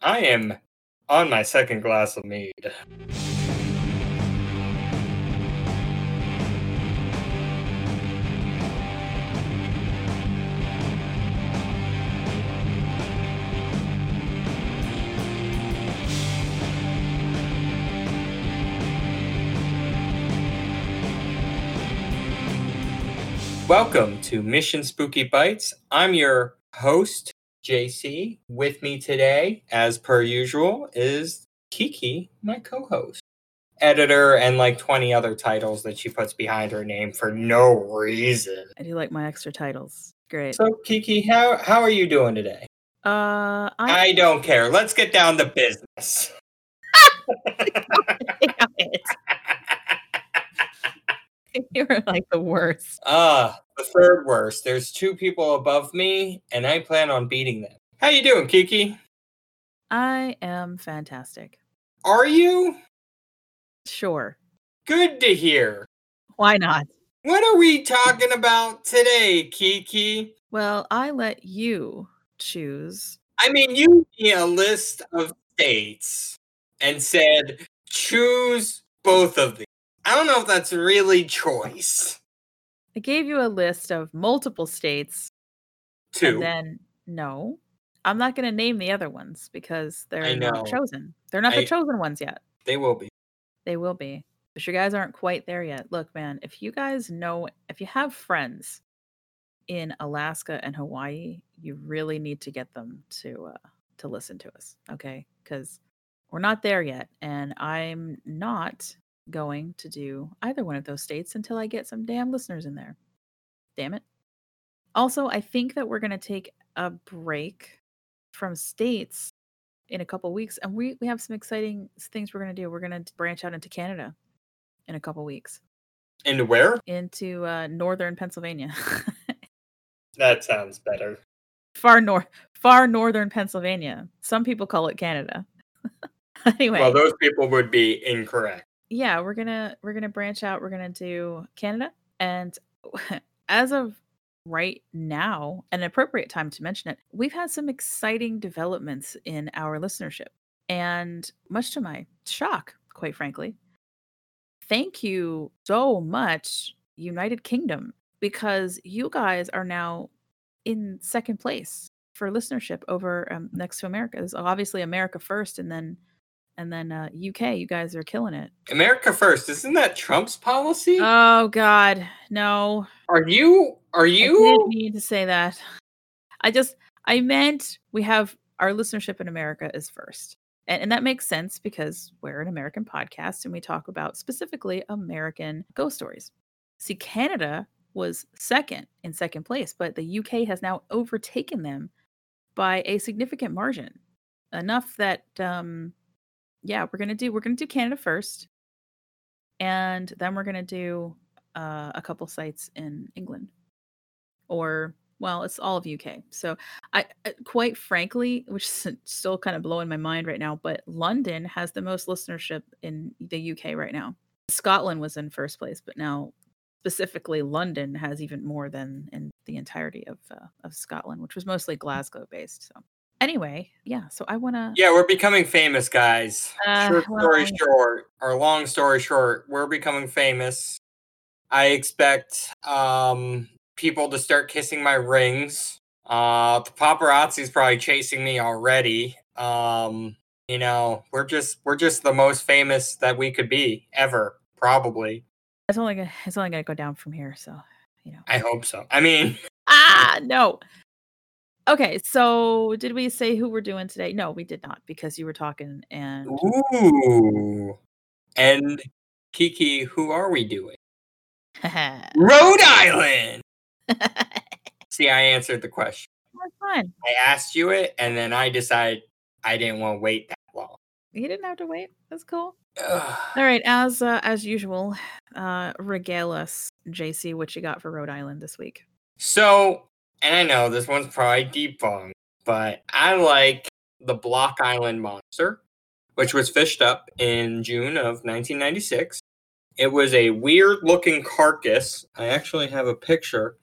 I am on my second glass of mead. Welcome to Mission Spooky Bites. I'm your host, JC. With me today, as per usual, is Kiki, my co host, editor, and like 20 other titles that she puts behind her name for no reason. I do like my extra titles. Great. So, Kiki, how, how are you doing today? uh, I, I don't care. Let's get down to business. Damn it. You're like the worst. Ah, the third worst. There's two people above me, and I plan on beating them. How you doing, Kiki? I am fantastic. Are you? Sure. Good to hear. Why not? What are we talking about today, Kiki? Well, I let you choose. I mean, you gave me a list of states and said choose both of these. I don't know if that's really choice. I gave you a list of multiple states, Two. and then no, I'm not going to name the other ones because they're not chosen. They're not I- the chosen ones yet. They will be. They will be. But you guys aren't quite there yet. Look, man, if you guys know, if you have friends in Alaska and Hawaii, you really need to get them to uh, to listen to us, okay? Because we're not there yet, and I'm not going to do either one of those states until I get some damn listeners in there. Damn it. Also, I think that we're going to take a break from states in a couple weeks and we we have some exciting things we're going to do. We're going to branch out into Canada in a couple weeks, And where? into uh, northern Pennsylvania. That sounds better. far north far northern Pennsylvania. Some people call it Canada. anyway, Well, those people would be incorrect. Yeah, we're gonna we're gonna branch out. We're gonna do Canada, and as of right now, an appropriate time to mention it, we've had some exciting developments in our listenership, and much to my shock, quite frankly, thank you so much, United Kingdom, because you guys are now in second place for listenership over um, next to America. Obviously America first, and then and then uh, UK. You guys are killing it. America first. Isn't that Trump's policy? Oh God, no! are you? Are I you? didn't mean to say that. I just I meant we have our listenership in America is first. And, and that makes sense because we're an American podcast and we talk about specifically American ghost stories. See, Canada was second in second place, but the UK has now overtaken them by a significant margin. Enough that um yeah, we're gonna do we're gonna do Canada first. And then we're gonna do uh, a couple sites in England. Or well it's all of uk so i uh, quite frankly which is still kind of blowing my mind right now but london has the most listenership in the uk right now. Scotland was in first place but now specifically london has even more than in the entirety of uh, of scotland which was mostly glasgow based so anyway yeah so i want to Yeah, we're becoming famous, guys. Uh, short story I- short, or long story short, we're becoming famous. I expect um, people to start kissing my rings. Uh, the paparazzi's probably chasing me already. Um, you know, we're just we're just the most famous that we could be ever, probably. it's only gonna it's only gonna go down from here so you know I hope so. I mean, ah no okay so did we say who we're doing today no we did not because you were talking and ooh. And Kiki, who are we doing? Rhode Island. See, I answered the question. That's fine I asked you it, and then I decided I didn't want to wait that long. you didn't have to wait that's cool Ugh. all right as uh, as usual uh regale us jc what you got for rhode island this week So, and I know this one's probably debunked, but I like the Block Island Monster, which was fished up in June of 1996. It was a weird looking carcass. I actually have a picture,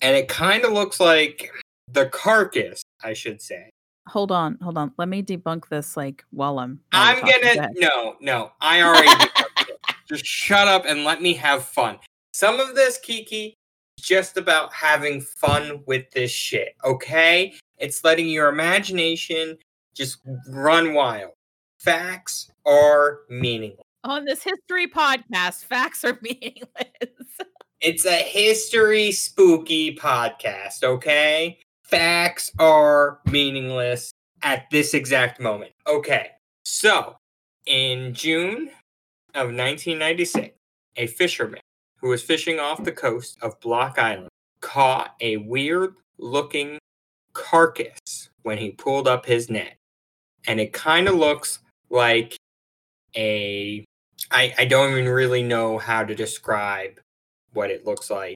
and it kind of looks like the carcass, I should say, Hold on, hold on. Let me debunk this like while I'm while I'm gonna no, no. I'm talking. Go gonna ahead. no, no. I already debunked it. Just shut up and let me have fun. Some of this, Kiki, just about having fun with this shit. Okay, it's letting your imagination just run wild. Facts are meaningless. On this history podcast, facts are meaningless. It's a history spooky podcast, okay? Facts are meaningless at this exact moment. Okay, so in June of 1996, a fisherman who was fishing off the coast of Block Island caught a weird looking carcass when he pulled up his net. And it kind of looks like a. I, I don't even really know how to describe what it looks like.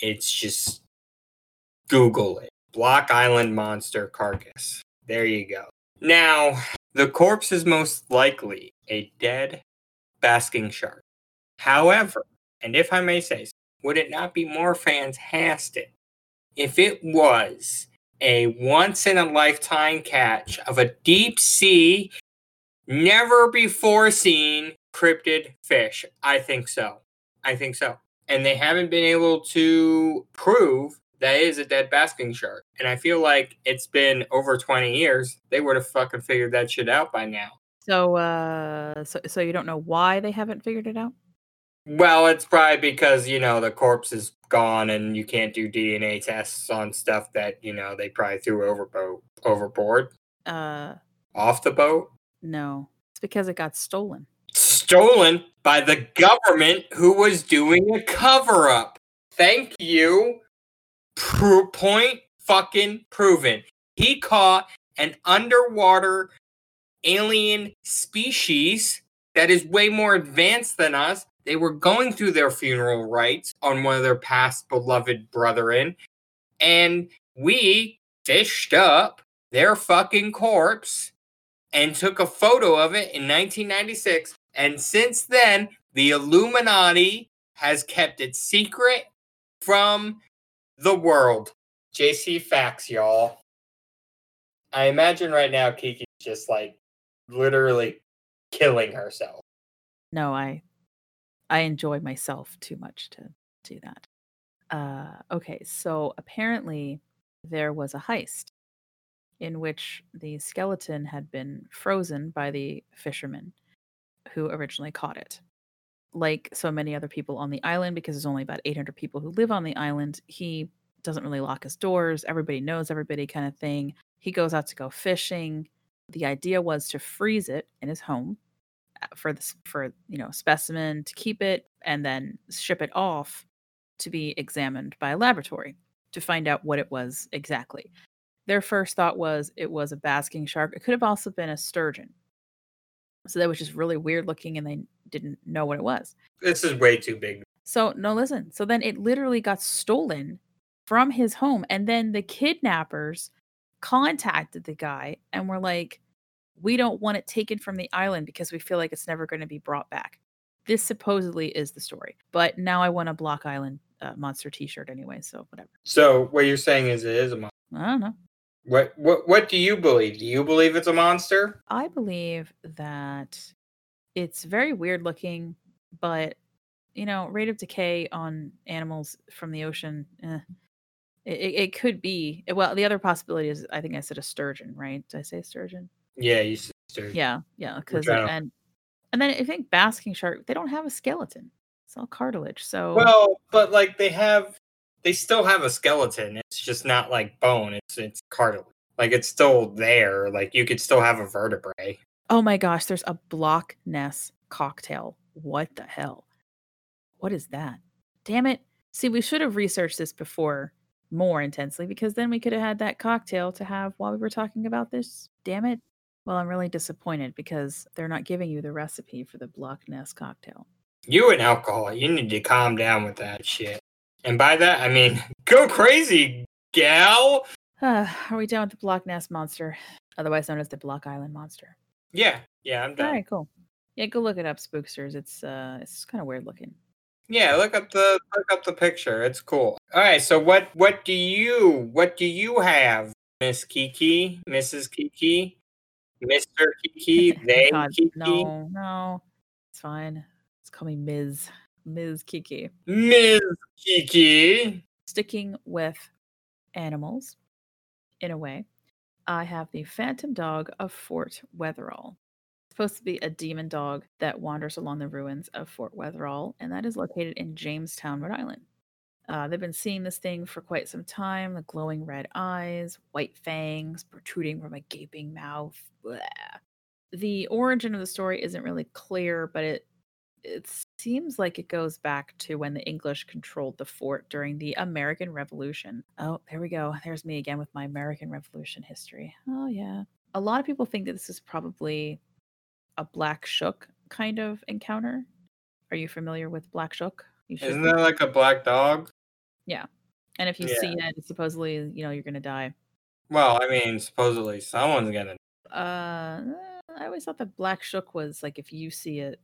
It's just Google it. Block Island monster carcass. There you go. Now, the corpse is most likely a dead basking shark. However, and if I may say so, would it not be more fantastic if it was a once in a lifetime catch of a deep sea, never before seen cryptid fish? I think so. I think so. And they haven't been able to prove that is a dead basking shark. And I feel like it's been over 20 years. They would have fucking figured that shit out by now. So, uh, so so you don't know why they haven't figured it out? Well, it's probably because, you know, the corpse is gone and you can't do DNA tests on stuff that, you know, they probably threw overboard overboard, Uh, off the boat. no, it's because it got stolen. Stolen by the government who was doing a cover up. Thank you. Pro- point fucking proven. He caught an underwater alien species that is way more advanced than us. They were going through their funeral rites on one of their past beloved brethren, and we fished up their fucking corpse and took a photo of it in 1996. And since then, the Illuminati has kept it secret from the world. JC facts, y'all. I imagine right now Kiki's just like literally killing herself. No, I I enjoy myself too much to do that. Uh, okay, so apparently there was a heist in which the skeleton had been frozen by the fisherman who originally caught it. Like so many other people on the island, because there's only about 800 people who live on the island, he doesn't really lock his doors. Everybody knows everybody, kind of thing. He goes out to go fishing. The idea was to freeze it in his home for this for you know specimen to keep it and then ship it off to be examined by a laboratory to find out what it was exactly. Their first thought was it was a basking shark. It could have also been a sturgeon. So that was just really weird looking and they didn't know what it was. This is way too big. So no listen. So then it literally got stolen from his home and then the kidnappers contacted the guy and were like we don't want it taken from the island because we feel like it's never going to be brought back. This supposedly is the story. But now I want a Block Island uh, monster t-shirt anyway, so whatever. So what you're saying is it is a monster. I don't know. What what what do you believe? Do you believe it's a monster? I believe that it's very weird looking, but you know, rate of decay on animals from the ocean, eh, it, it could be. Well, the other possibility is I think I said a sturgeon, right? Did I say sturgeon? Yeah, you sister. Yeah, yeah. Because and and then I think basking shark they don't have a skeleton; it's all cartilage. So Well, but like they have, they still have a skeleton. It's just not like bone. It's it's cartilage. Like it's still there. Like you could still have a vertebrae. oh my gosh, there's a Block Ness cocktail. What the hell? What is that? Damn it! See, we should have researched this before more intensely because then we could have had that cocktail to have while we were talking about this. Damn it! Well, I'm really disappointed because they're not giving you the recipe for the Block Ness cocktail. You an alcoholic. You need to calm down with that shit. And by that I mean go crazy, gal. Uh, are we done with the Block Ness monster, otherwise known as the Block Island monster? Yeah, yeah, I'm All done. right, cool. Yeah, go look it up, Spooksters. It's uh, it's kind of weird looking. Yeah, look up the look up the picture. It's cool. All right, so what what do you what do you have Miss Kiki, Mrs. Kiki, Mr. Kiki, Oh they God, Kiki, no, no, it's fine. It's call me Ms. Ms. Kiki. Ms. Kiki. Sticking with animals, in a way, I have the Phantom Dog of Fort Wetherill. It's supposed to be a demon dog that wanders along the ruins of Fort Wetherill, and that is located in Jamestown, Rhode Island. Uh, they've been seeing this thing for quite some time the glowing red eyes, white fangs protruding from a gaping mouth. Blah. The origin of the story isn't really clear, but it it seems like it goes back to when the English controlled the fort during the American Revolution. Oh, there we go. There's me again with my American Revolution history. Oh, yeah. A lot of people think that this is probably a Black Shuck kind of encounter. Are you familiar with Black Shuck? Isn't that like a black dog? And if you Yeah. see it, supposedly, you know, you're going to die. Well, I mean, supposedly someone's gonna. Uh, I always thought that Black Shuck was like if you see it,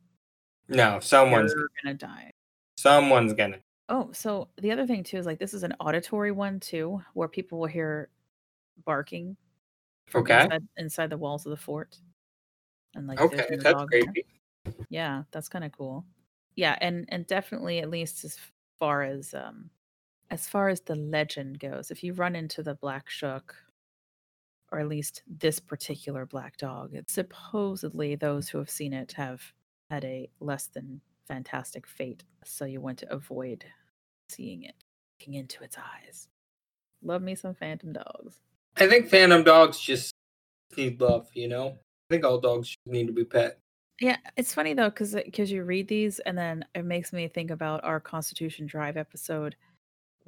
No, someone's going to die. someone's gonna. Oh, so the other thing too is like this is an auditory one too, where people will hear barking Okay. inside, inside the walls of the fort. And like Okay, no that's dog there. creepy. Yeah, that's kind of cool. Yeah, and and definitely at least as far as um as far as the legend goes, if you run into the black shuck or at least this particular black dog, it's supposedly those who have seen it have had a less than fantastic fate, so you want to avoid seeing it, looking into its eyes. Love me some phantom dogs. I think phantom dogs just need love. You know, I think all dogs need to be pet. Yeah, it's funny though, because because you read these and then it makes me think about our Constitution Drive episode,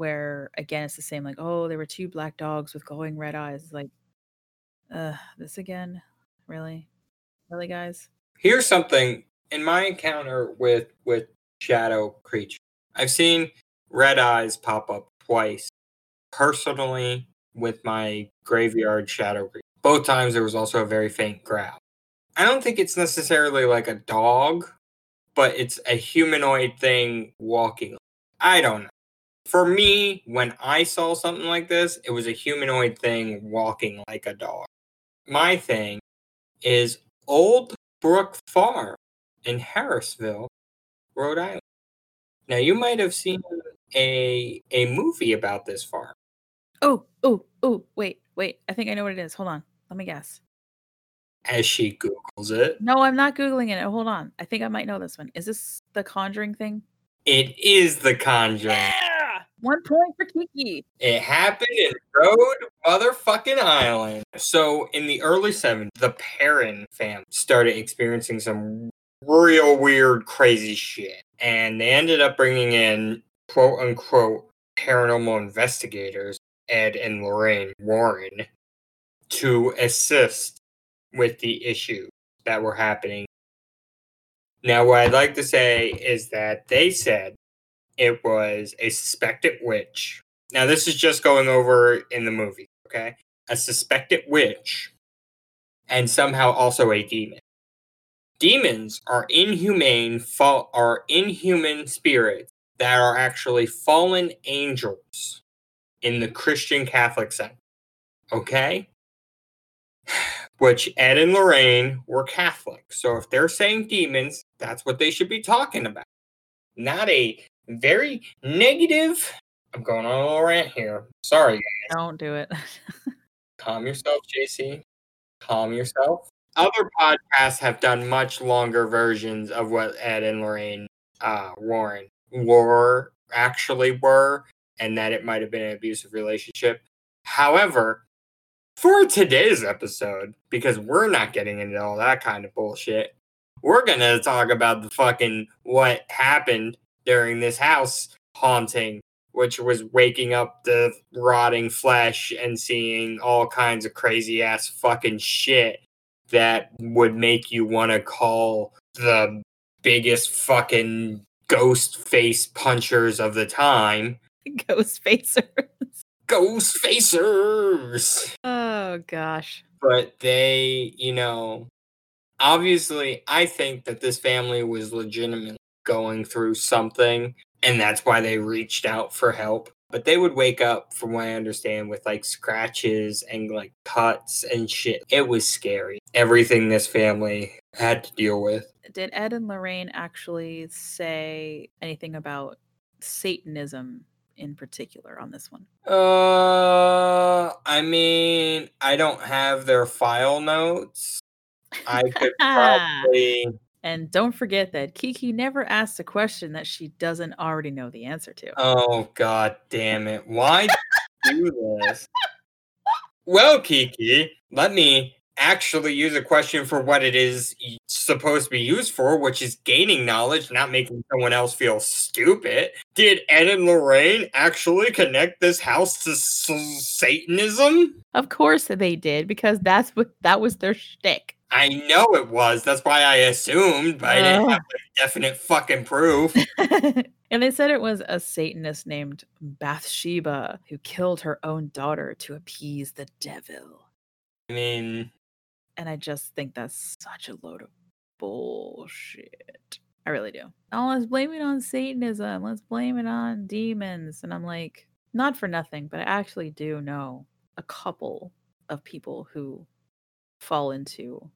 where again it's the same. Like, oh, there were two black dogs with glowing red eyes. Like, uh, this again, really, really, guys. Here's something in my encounter with with shadow creature. I've seen red eyes pop up twice. Personally, with my graveyard shadow creature. Both times there was also a very faint growl. I don't think it's necessarily like a dog, but it's a humanoid thing walking. I don't know. For me, when I saw something like this, it was a humanoid thing walking like a dog. My thing is Old Brook Farm in Harrisville, Rhode Island. Now you might have seen a a movie about this farm. Oh, oh, oh, wait, wait. I think I know what it is. Hold on. Let me guess. As she googles it, No, I'm not googling it. Hold on. I think I might know this one. Is this the Conjuring thing? it is The Conjuring. One point for Kiki. It happened in Rhode motherfucking Island. So in the early 70s, the Perron family started experiencing some real weird, crazy shit. And they ended up bringing in quote unquote paranormal investigators, Ed and Lorraine Warren, to assist with the issue that were happening. Now, what I'd like to say is that they said it was a suspected witch. Now, this is just going over in the movie, okay? A suspected witch and somehow also a demon. Demons are inhumane, fall, are inhuman spirits that are actually fallen angels in the Christian Catholic sense. Okay? Which Ed and Lorraine were Catholic. So if they're saying demons, that's what they should be talking about. Not a very negative. I'm going on a little rant here. Sorry. Don't do it. Calm yourself, JC. Calm yourself. Other podcasts have done much longer versions of what Ed and Lorraine uh, Warren were actually were, and that it might have been an abusive relationship. However, for today's episode, because we're not getting into all that kind of bullshit, we're gonna talk about the fucking what happened during this house haunting, which was waking up the rotting flesh and seeing all kinds of crazy ass fucking shit that would make you want to call the biggest fucking ghost face punchers of the time Ghost facers. ghost facers Oh gosh. but they, you know, obviously, I think that this family was legitimately going through something, and that's why they reached out for help. But they would wake up, from what I understand, with like scratches and like cuts and shit. It was scary. Everything this family had to deal with. Did Ed and Lorraine actually say anything about Satanism in particular on this one? Uh, I mean, I don't have their file notes. I could probably. And don't forget that Kiki never asks a question that she doesn't already know the answer to. Oh god damn it! Why do this? Well, Kiki, let me actually use a question for what it is supposed to be used for, which is gaining knowledge, not making someone else feel stupid. Did Ed and Lorraine actually connect this house to s- Satanism? Of course they did, because that's what that was their shtick. I know it was. That's why I assumed, but I didn't have definite fucking proof. and they said it was a Satanist named Bathsheba who killed her own daughter to appease the devil. I mean, And I just think that's such a load of bullshit. I really do. Oh, let's blame it on Satanism. Let's blame it on demons. And I'm like, not for nothing, but I actually do know a couple of people who fall into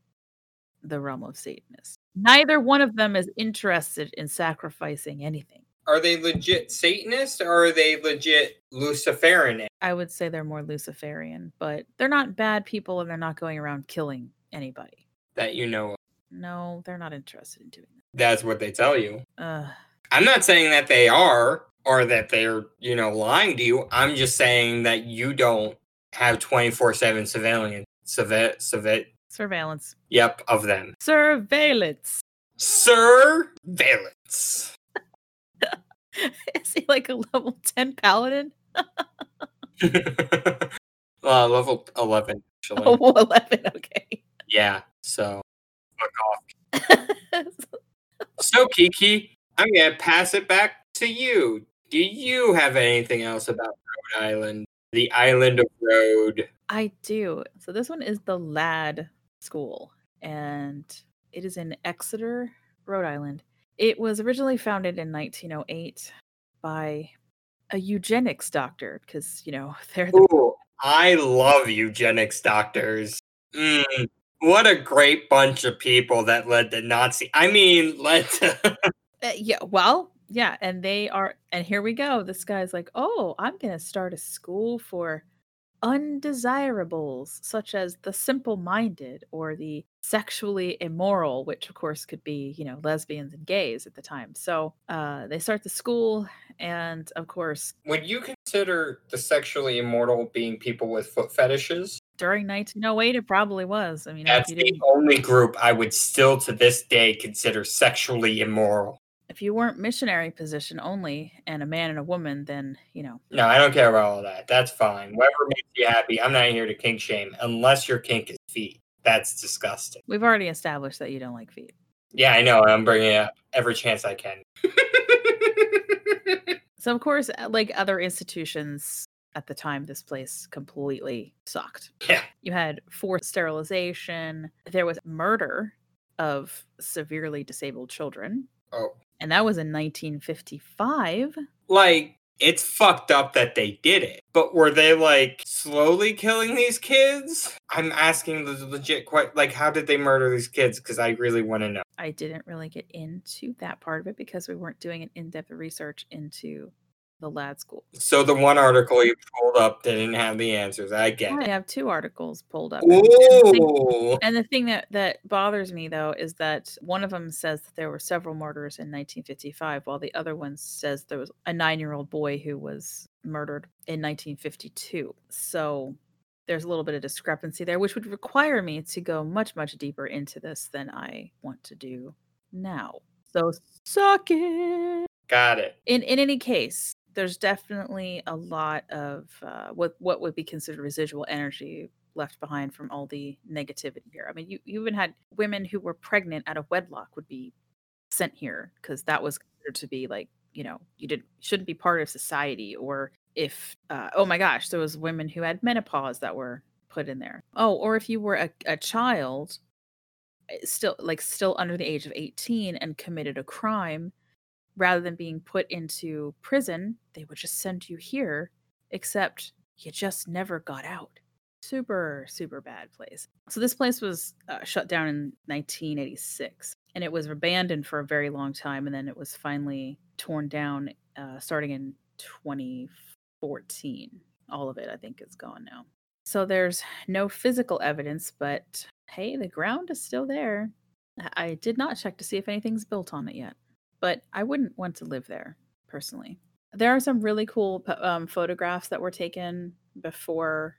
the realm of Satanists. Neither one of them is interested in sacrificing anything. are they legit Satanists or are they legit Luciferian? I would say they're more Luciferian, but they're not bad people and they're not going around killing anybody. That you know of? No, they're not interested in doing that. That's what they tell you. Ugh. I'm not saying that they are or that they're, you know, lying to you. I'm just saying that you don't have 24 7 surveillance. Surve- surve- surveillance. yep, of them. Surveillance. Surveillance. Is he like a level 10 paladin? uh, level 11, actually. Oh, 11. Okay. Yeah, so fuck off. So, Kiki, I'm going to pass it back to you. Do you have anything else about Rhode Island? The island of Rhode. I do. So this one is the Ladd School, and it is in Exeter, Rhode Island. It was originally founded in 1908 by a eugenics doctor, because you know they're the Ooh, I love eugenics doctors. Mm, what a great bunch of people that led to Nazi. I mean, led to. Uh, yeah, well, yeah, and they are, and here we go. This guy's like, oh, I'm gonna start a school for undesirables, such as the simple-minded or the sexually immoral, which of course could be, you know, lesbians and gays at the time. So uh, they start the school, and of course, Would you consider the sexually immortal being people with foot fetishes? during 1908, it probably was. I mean, That's the only group I would still to this day consider sexually immoral. If you weren't missionary position only and a man and a woman, then you know, No, I don't care about all that. That's fine. Whatever makes you happy. I'm not here to kink shame unless your kink is feet. That's disgusting. we've already established that you don't like feet. Yeah, I know. I'm bringing it up every chance I can. So of course, uh, like other institutions at the time, this place completely sucked. Yeah. You had forced sterilization. There was murder of severely disabled children, oh. And that was in 1955. Like, it's fucked up that they did it. But were they like slowly killing these kids? I'm asking the legit quite like how did they murder these kids? Because I really want to know. I didn't really get into that part of it because we weren't doing an in-depth research into the Ladd school. So the one article you pulled up didn't have the answers. I get I have two articles pulled up. and the thing- And the thing that that bothers me though is that one of them says that there were several murders in 1955, while the other one says there was a nine-year-old boy who was murdered in 1952. So there's a little bit of discrepancy there, which would require me to go much much deeper into this than I want to do now. So suck it. Got it. In in any case, there's definitely a lot of uh, what what would be considered residual energy left behind from all the negativity here. I mean, you, you even had women who were pregnant out of wedlock would be sent here because that was considered to be like you know you didn't shouldn't be part of society or if uh, oh my gosh there was women who had menopause that were put in there oh or if you were a, a child eh, still like still under the age of 18 and committed a crime rather than being put into prison they would just send you here except you just never got out. Super, super bad place. So this place was uh, shut down in 1986 and it was abandoned for a very long time and then it was finally torn down uh, starting in 2014. All of it, I think, is gone now. So there's no physical evidence, but hey, the ground is still there. I did not check to see if anything's built on it yet, but I wouldn't want to live there personally. There are some really cool um, photographs that were taken before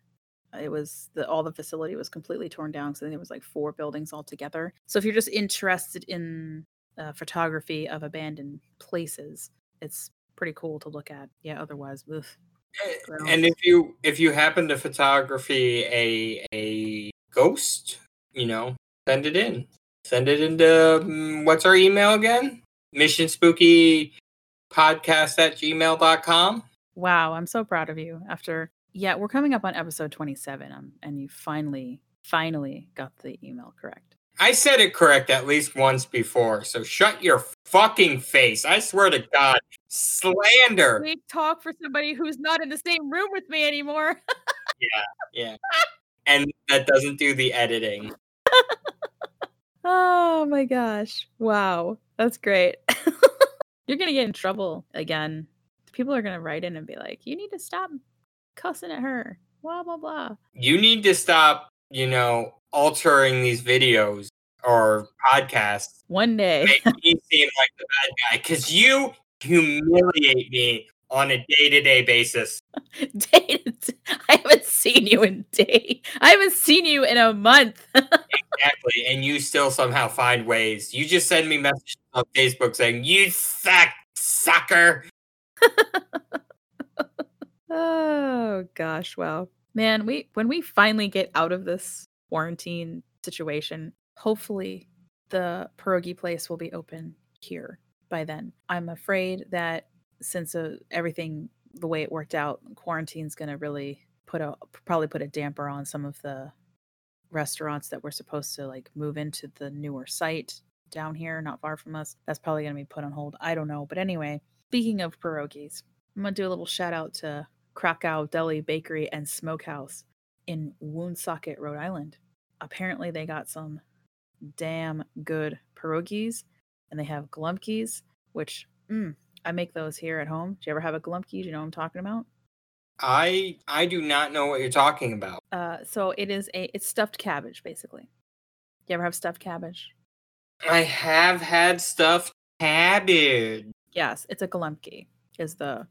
it was the all the facility was completely torn down. So it was like four buildings altogether. So if you're just interested in uh, photography of abandoned places, it's pretty cool to look at. Yeah, otherwise, ugh, and if you if you happen to photography a a ghost, you know, send it in. Send it into um, what's our email again? Mission Spooky podcast at gmail.com. Wow, I'm so proud of you. After yeah, we're coming up on episode 27, um, and you finally, finally got the email correct. I said it correct at least once before, so shut your fucking face. I swear to God. Slander. We talk for somebody who's not in the same room with me anymore. yeah, yeah. And that doesn't do the editing. oh my gosh. Wow. That's great. You're going to get in trouble again. People are going to write in and be like, you need to stop cussing at her. Blah, blah, blah. You need to stop, you know, altering these videos or podcasts. One day. make me seem like the bad guy because you humiliate me on a day-to-day basis. day I haven't seen you in day. I haven't seen you in a month. exactly, and you still somehow find ways. You just send me messages on Facebook saying, "You suck, sucker." oh gosh, wow, man. We when we finally get out of this quarantine situation, hopefully the pierogi place will be open here by then. I'm afraid that since uh, everything the way it worked out, quarantine's going to really put a probably put a damper on some of the restaurants that were supposed to like move into the newer site down here, not far from us. That's probably going to be put on hold. I don't know, but anyway, speaking of pierogies, I'm going to do a little shout out to Krakow Deli Bakery and Smokehouse in Woonsocket, Rhode Island. Apparently, they got some damn good pierogies and they have glumpkies, which mm, I make those here at home. Do you ever have a glumpki? Do you know what I'm talking about? I I do not know what you're talking about. Uh, so it is a it's stuffed cabbage basically. You ever have stuffed cabbage? I have had stuffed cabbage. Yes, it's a glumpki is the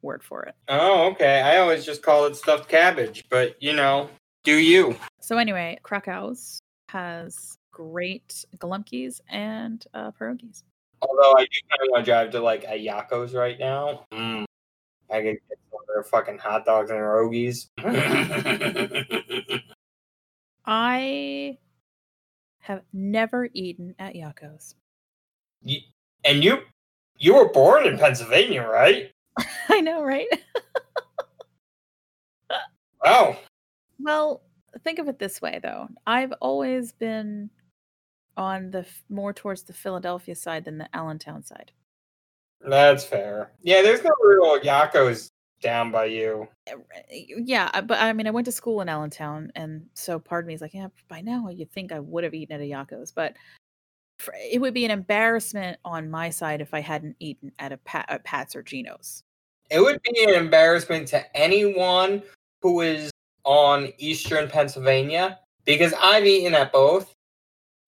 word for it. Oh, okay. I always just call it stuffed cabbage, but you know, do you? So anyway, Krakow's has great glumpkies and uh, pierogies. Although I do kind of want to drive to like a Yocco's right now. Mm. I could get some of their fucking hot dogs and rogies. I have never eaten at Yocco's. You, and you, you were born in Pennsylvania, right? I know, right? oh. Well, think of it this way, though. I've always been on the more towards the Philadelphia side than the Allentown side. That's fair. Yeah, there's no real Yocco's down by you. Eh, yeah, but I mean, I went to school in Allentown, and so part of me is like, yeah, by now you'd think I would have eaten at a Yocco's, but it would be an embarrassment on my side if I hadn't eaten at a Pat, at Pat's or Geno's. It would be an embarrassment to anyone who is on Eastern Pennsylvania because I've eaten at both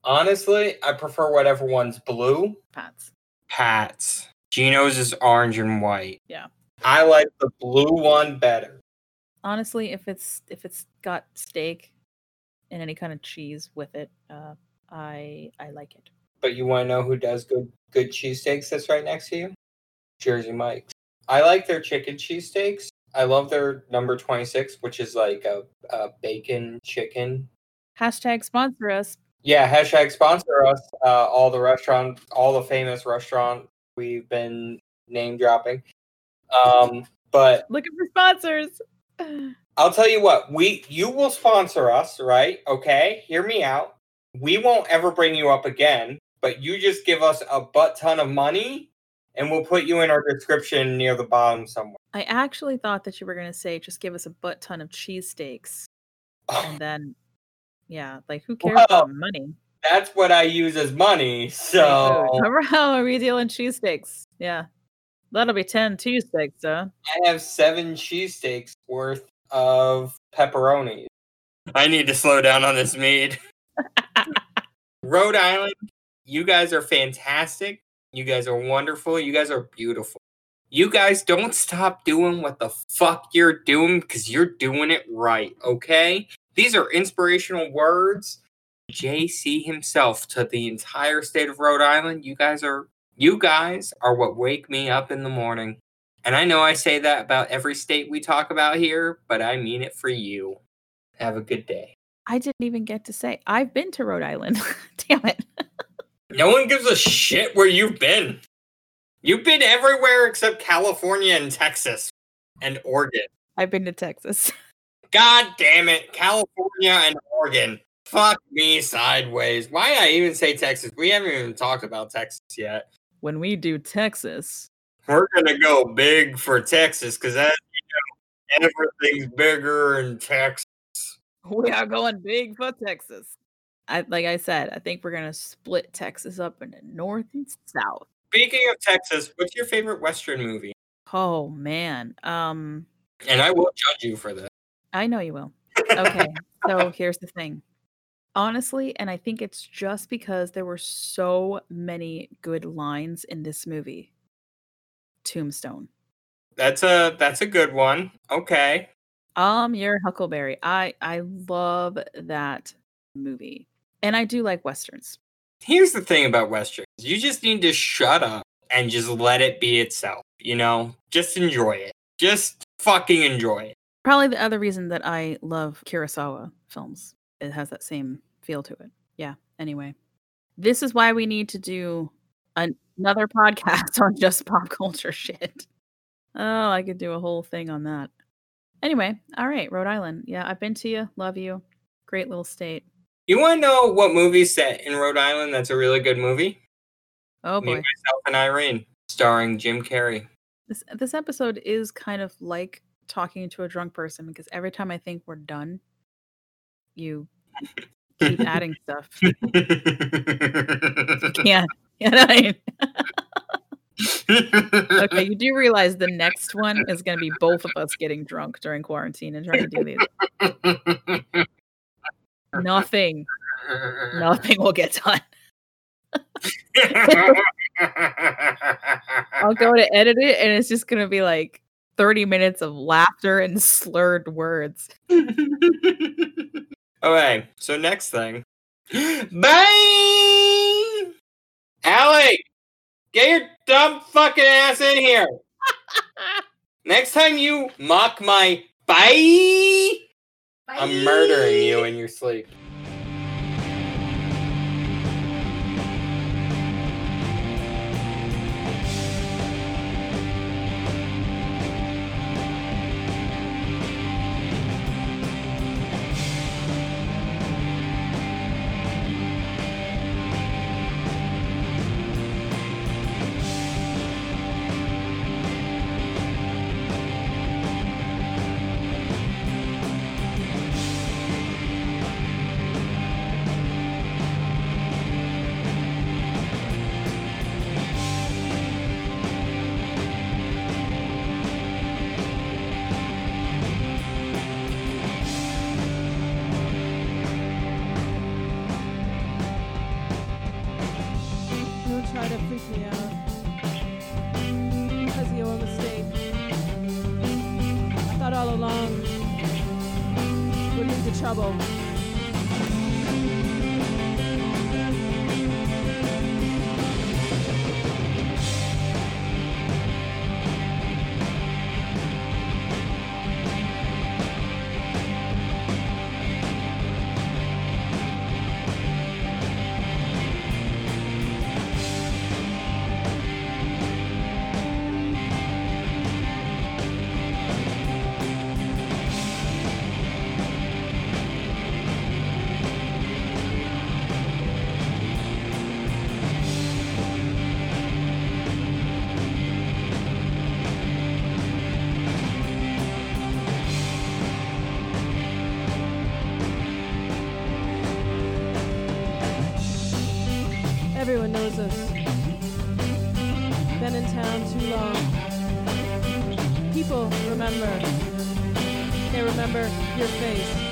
Honestly, I prefer whatever one's blue. Pats. Pats. Geno's is orange and white. Yeah. I like the blue one better. Honestly, if it's if it's got steak and any kind of cheese with it, uh, I I like it. But you want to know who does good good cheesesteaks that's right next to you? Jersey Mike's. I like their chicken cheesesteaks. I love their number 26, which is like a, a bacon chicken. Hashtag sponsor us. Yeah, hashtag sponsor us. Uh, all the restaurant, all the famous restaurant we've been name dropping. Um, but looking for sponsors. I'll tell you what, we you will sponsor us, right? Okay, hear me out. We won't ever bring you up again, but you just give us a butt ton of money and we'll put you in our description near the bottom somewhere. I actually thought that you were gonna say just give us a butt ton of cheesesteaks, and then yeah, like who cares Well, about money? That's what I use as money. So how are we dealing cheesesteaks? Yeah, that'll be ten cheesesteaks, huh? I have seven cheesesteaks worth of pepperoni. I need to slow down on this mead. Rhode Island, you guys are fantastic. You guys are wonderful. You guys are beautiful. You guys don't stop doing what the fuck you're doing because you're doing it right, okay? These are inspirational words. JC himself to the entire state of Rhode Island. You guys are you guys are what wake me up in the morning. And I know I say that about every state we talk about here, but I mean it for you. Have a good day. I didn't even get to say I've been to Rhode Island. Damn it. No one gives a shit where you've been. You've been everywhere except California and Texas and Oregon. I've been to Texas. God damn it, California and Oregon. Fuck me sideways. Why did I even say Texas? We haven't even talked about Texas yet. When we do Texas, We're gonna go big for Texas because as you know, everything's bigger in Texas. we are going big for Texas. I like I said, I think we're gonna split Texas up into north and south. Speaking of Texas, what's your favorite Western movie? Oh man. Um And I will judge you for this. I know you will. Okay. so here's the thing. Honestly, and I think it's just because there were so many good lines in this movie. Tombstone. That's a that's a good one. Okay. Um, you're Huckleberry. I I love that movie. And I do like westerns. Here's the thing about westerns. You just need to shut up and just let it be itself. You know, just enjoy it. Just fucking enjoy it. Probably the other reason that I love Kurosawa films. It has that same feel to it. Yeah. Anyway, this is why we need to do an- another podcast on just pop culture shit. Oh, I could do a whole thing on that. Anyway, all right, Rhode Island. Yeah, I've been to you. Love you. Great little state. You want to know what movie set in Rhode Island? That's a really good movie. Oh Me, boy. myself, and Irene, starring Jim Carrey. This this episode is kind of like talking to a drunk person because every time I think we're done, you keep adding stuff. You can't. You know what I mean? Okay, you do realize the next one is going to be both of us getting drunk during quarantine and trying to do these. Nothing, nothing will get done. I'll go to edit it and it's just going to be like 30 minutes of laughter and slurred words. okay, so next thing. Bang! Allie! Get your dumb fucking ass in here! Next time you mock my bye, I'm murdering you in your sleep. Trouble. Everyone knows us. Been in town too long. People remember. They remember your face.